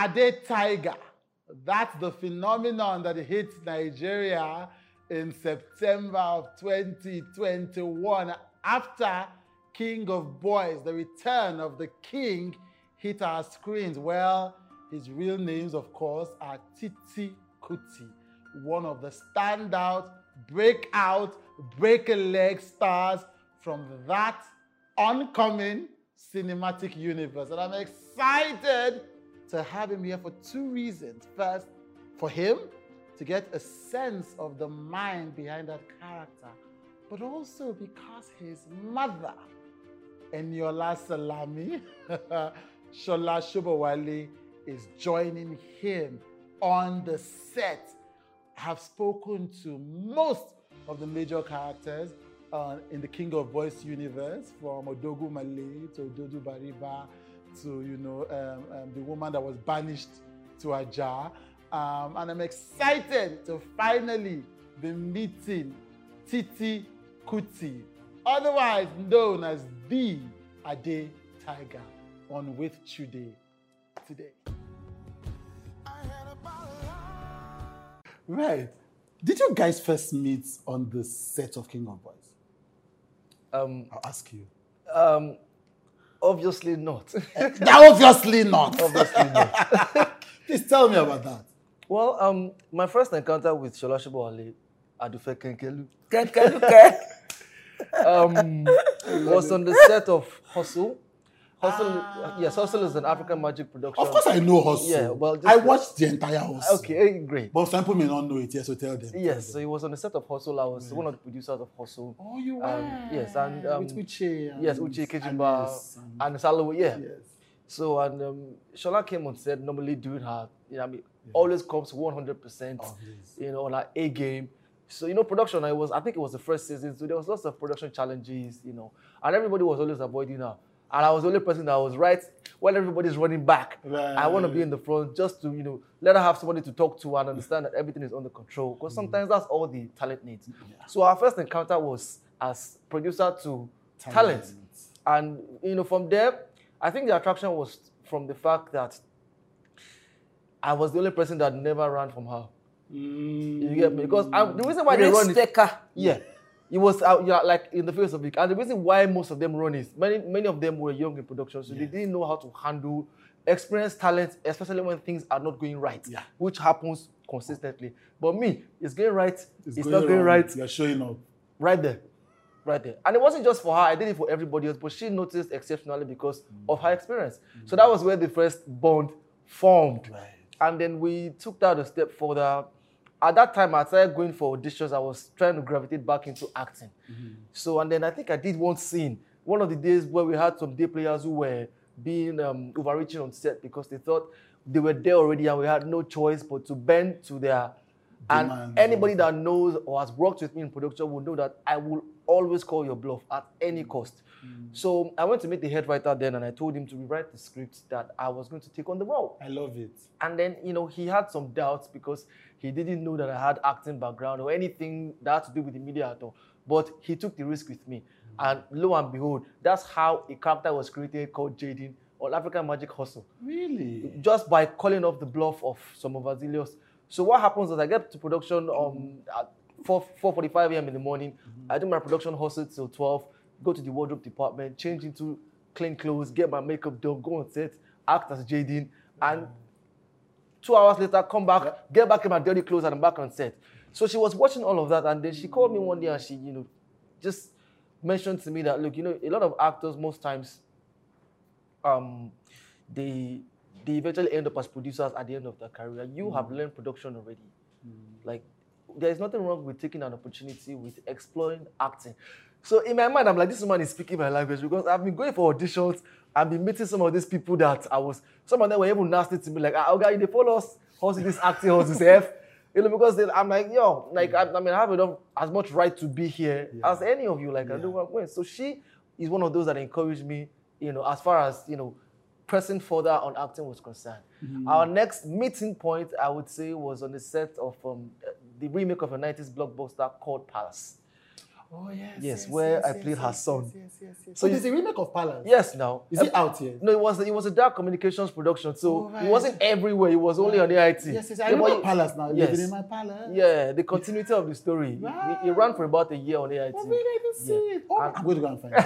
Ade Tiger. That's the phenomenon that hit Nigeria in September of 2021 after King of Boys, the return of the king, hit our screens. Well, his real names, of course, are Titi Kuti, one of the standout, breakout, break a leg stars from that oncoming cinematic universe. And I'm excited to have him here for two reasons. First, for him to get a sense of the mind behind that character, but also because his mother, Eniola Salami, Sola Sobowale, is joining him on the set. I have spoken to most of the major characters uh, in the King of Boys universe, from Odogwu Malay to Ododu Bariba to, you know, um, um, the woman that was banished to a jar. Um, and I'm excited to finally be meeting Titi Kuti, otherwise known as the Ade Tiger, on WithChude today. Right. Did you guys first meet on the set of King of Boys? Um, I'll ask you. um, obviously not. Obviously not. obviously not. Please tell me about that. Well, um, my first encounter with Shola Shibowale, Adufe Kenkelu, um, was on the set of Hustle. Hustle, yes, Hustle is an African magic production. Of course, I know Hustle. Yeah, well, just- I watched the entire Hustle. Okay, eh, great. But some people may not know it, yes, so tell them. Yes, so he was on the set of Hustle. I was one of the producers of Hustle. Oh, you were? Um, yes, and, um, With Uche. And Yes, Uche Kejimba Anis and- and Salowo, yeah. Yes. So and um, Shola came on set, normally doing her, you know, I mean, always comes 100%, Obvious. you know, on her A game. So you know, production. I was, I think it was the first season, so there was lots of production challenges, you know, and everybody was always avoiding her. And I was the only person that was right when everybody's running back. I want to be in the front just to, you know, let her have somebody to talk to and understand that everything is under control. Because sometimes that's all the talent needs. So our first encounter was as producer to talent. Talent. And you know, from there, I think the attraction was from the fact that I was the only person that never ran from her. Mm. You get me? Because I, the reason why they Risk run is yeah, it was out yeah, like in the face of it. And the reason why most of them run is many many of them were young in production, so they didn't know how to handle experienced talent, especially when things are not going right, Yeah. which happens consistently. But me, it's going right, it's, It's not going wrong. right, You're showing up. right there. Right there. And it wasn't just for her, I did it for everybody else, but she noticed exceptionally because of her experience. Mm. So that was where the first bond formed. Right. And then we took that a step further. At that time, I started going for auditions. I was trying to gravitate back into acting. Mm-hmm. So, and then I think I did one scene, one of the days where we had some day players who were being um, overreaching on set because they thought they were there already and we had no choice but to bend to their. And anybody that knows or has worked with me in production will know that I will always call your bluff at any mm. cost. Mm. So I went to meet the head writer then and I told him to rewrite the script that I was going to take on the role. I love it. And then, you know, he had some doubts because he didn't know that I had acting background or anything that had to do with the media at all. But he took the risk with me. Mm. And lo and behold, that's how a character was created called Jaden on African Magic Hustle. Really? Just by calling off the bluff of some of Azilius. So what happens is I get to production um, at 4, 4.45 a.m. in the morning. Mm-hmm. I do my production hustle till 12, go to the wardrobe department, change into clean clothes, get my makeup done, go on set, act as Jaden. And mm. Two hours later, come back, get back in my dirty clothes, and I'm back on set. So she was watching all of that, and then she called me one day and she, you know, just mentioned to me that look, you know, a lot of actors most times, um, they they eventually end up as producers at the end of their career. You have learned production already. Like, there is nothing wrong with taking an opportunity with exploring acting. So in my mind, I'm like, this woman is speaking my language because I've been going for auditions. I've been meeting some of these people that I was. Some of them were even nasty to me, like, ah, okay, they follow us, how's this acting, how's this F? You know, because they, I'm like, yo, like, I, I mean, I have enough, as much right to be here as any of you. Like, I do what I'm going. So she is one of those that encouraged me, you know, as far as, you know, pressing further on acting was concerned. Our next meeting point, I would say, was on the set of um, the remake of a 90s blockbuster called Palace. Oh yes. Yes, where I played her son. Yes, yes, yes, yes. So So it's a remake of Palace. Yes, now. Is it out yet? No, it was it was a DAAR Communications production, so Oh, right. it wasn't everywhere. It was only on AIT. Yes, yes. I remember Palace now. Yes. Living in my palace. Yeah, the continuity of the story. It, it ran for about a year on AIT. Oh, really? I didn't see Yeah. it. Oh, And- I'm going to go and find it.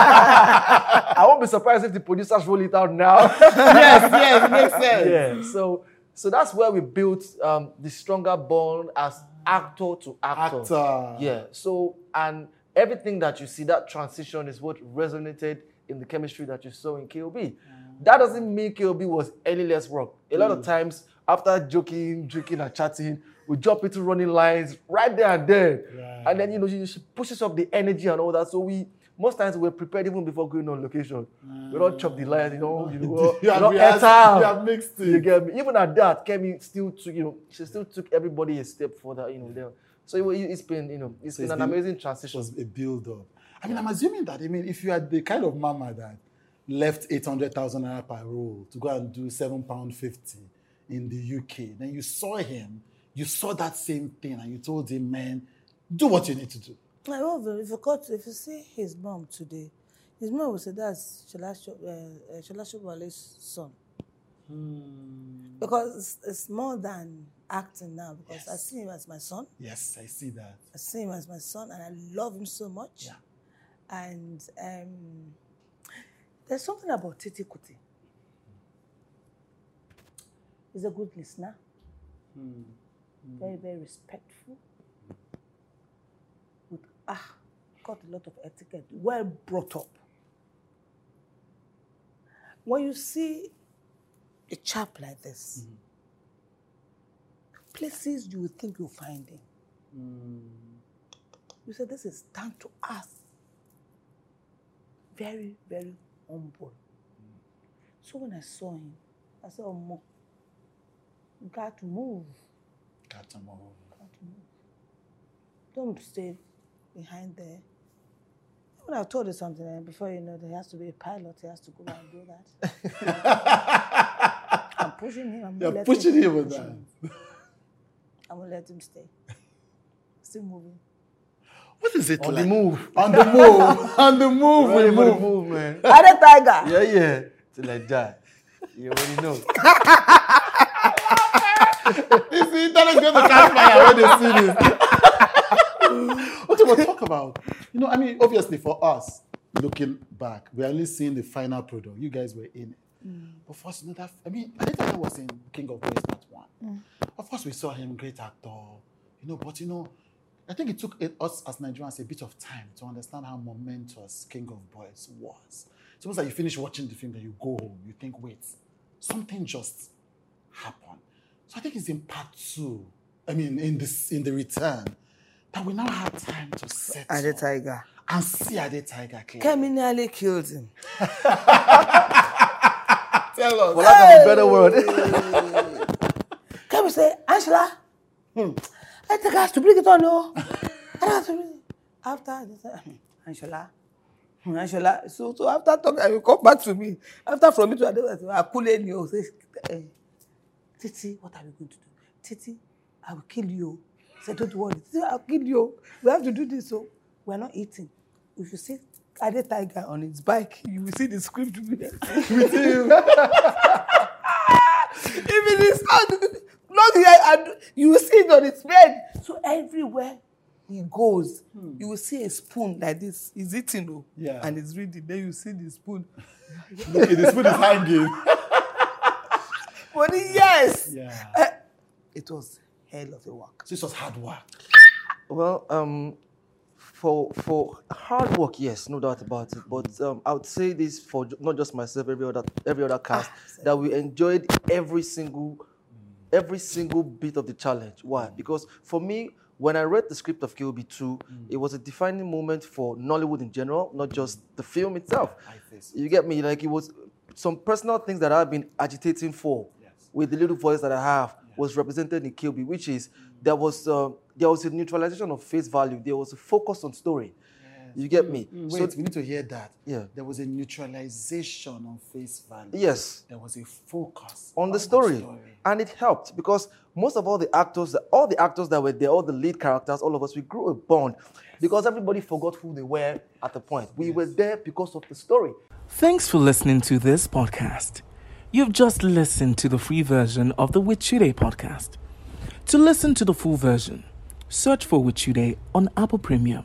I won't be surprised if the producers roll it out now. yes, yes, it makes sense. yeah. So so that's where we built um, the stronger bond as actor to actor. Actor. Yeah. So and everything that you see, that transition is what resonated in the chemistry that you saw in KOB. Mm. That doesn't mean KOB was any less work. A lot of mm. times, after joking, drinking, and chatting, we jump into running lines right there and then. Right. And then you know, she pushes up the energy and all that. So we most times we're prepared even before going on location. We don't chop the lines, you know, mm. you know, You we have don't rehearsed- enter. you have mixed it. You get me? Even at that, Kemi still took, you know, she still took everybody a step further, you know, there. So it, it's been, you know, it's So been it's an been- amazing transition. It was a build up. I mean, I'm assuming that, I mean, if you are the kind of mama that left 800,000 naira per roll to go and do £7.50 in the UK, then you saw him, you saw that same thing, and you told him, man, do what you need to do. I love him. If you got, if you see his mom today, his mom will say that's Shola Sho- uh, Shola Shobale's son. Because it's, it's more than acting now. Because I see him as my son. Yes, I see that. I see him as my son, and I love him so much. Yeah. And um, there's something about Titi Kuti. He's a good listener. Very, very respectful. Ah, got a lot of etiquette. Well brought up. When you see a chap like this, places you would think you'll find him. You say this is down to earth. Very, very humble. So when I saw him, I said, Oh, you got to move. Got to move. Got to move. Don't stay behind there. When I told you something, and before you know, there has to be a pilot, he has to go and do that. I'm pushing him. I'm You're pushing him with pushing that. him. I'm gonna let him stay. Still moving. What is it On like? the move. On the move. On the move. Ready we the move. move, man. Other tiger. Yeah, yeah. Till I die. You already know. This internet is going to catch fire when they see this. what you want to talk about? You know, I mean, obviously for us, looking back, we're only seeing the final product. You guys were in it. Mm. But for us, you know, that, I mean, I think that was in King of Boys Part 1. Mm. Of course, we saw him, great actor, you know, but you know, I think it took us as Nigerians a bit of time to understand how momentous King of Boys was. Suppose that you finish watching the film, then you go home, you think, wait, something just happened. So I think it's in part two. I mean, in this in the return, that we now have time to set Other tiger. and see Ade Tiger clearly. Kemi nearly killed him. Tell us. For lack of a better word. Kemi say, Angela, hmm, I think I have to bring it on, no. I have to bring it. After, "Hmm, Angela, hmm, Angela. So, so after talking, I will come back to me. After from me to Ade, I cool in you. Say, eh, Titi, what are we going to do? Titi, I will kill you. Say, don't worry. Titi, I'll kill you. We have to do this. So, we're not eating. If you see Ade Tiger on his bike, you will see the script with him. Even his here, and you will see it on his bed. So everywhere he goes, you will see a spoon like this. He's eating, oh, Yeah. and he's reading. Then you see the spoon. Look, the spoon is hanging. But yes, Yeah. Eh, it was hell of a work. So this was hard work. Well, um, for for hard work, yes, no doubt about it. But um, I would say this for not just myself, every other every other cast that we enjoyed every single every single bit of the challenge. Why? Because for me, when I read the script of KOB two, it was a defining moment for Nollywood in general, not just the film itself. I You get me? Like it was some personal things that I've been agitating for Yes. with the little voice that I have was represented in KOB, which is there was uh, there was a neutralization of face value. There was a focus on story. You get me? Mm, So Wait, we need to hear that. Yeah. There was a neutralization on face value. yes, There was a focus on the story. and it helped because most of all the actors, all the actors that were there, all the lead characters, all of us, we grew a bond because everybody forgot who they were at the point. We were there because of the story. Thanks for listening to this podcast. You've just listened to the free version of the WithChude podcast. To listen to the full version, search for WithChude on Apple Premium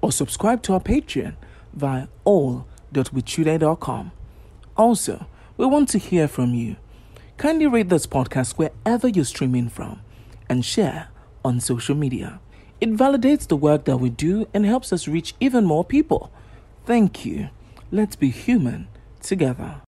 or subscribe to our Patreon via all.withchude.com. Also, we want to hear from you. Kindly rate this podcast wherever you're streaming from and share on social media. It validates the work that we do and helps us reach even more people. Thank you. Let's be human together.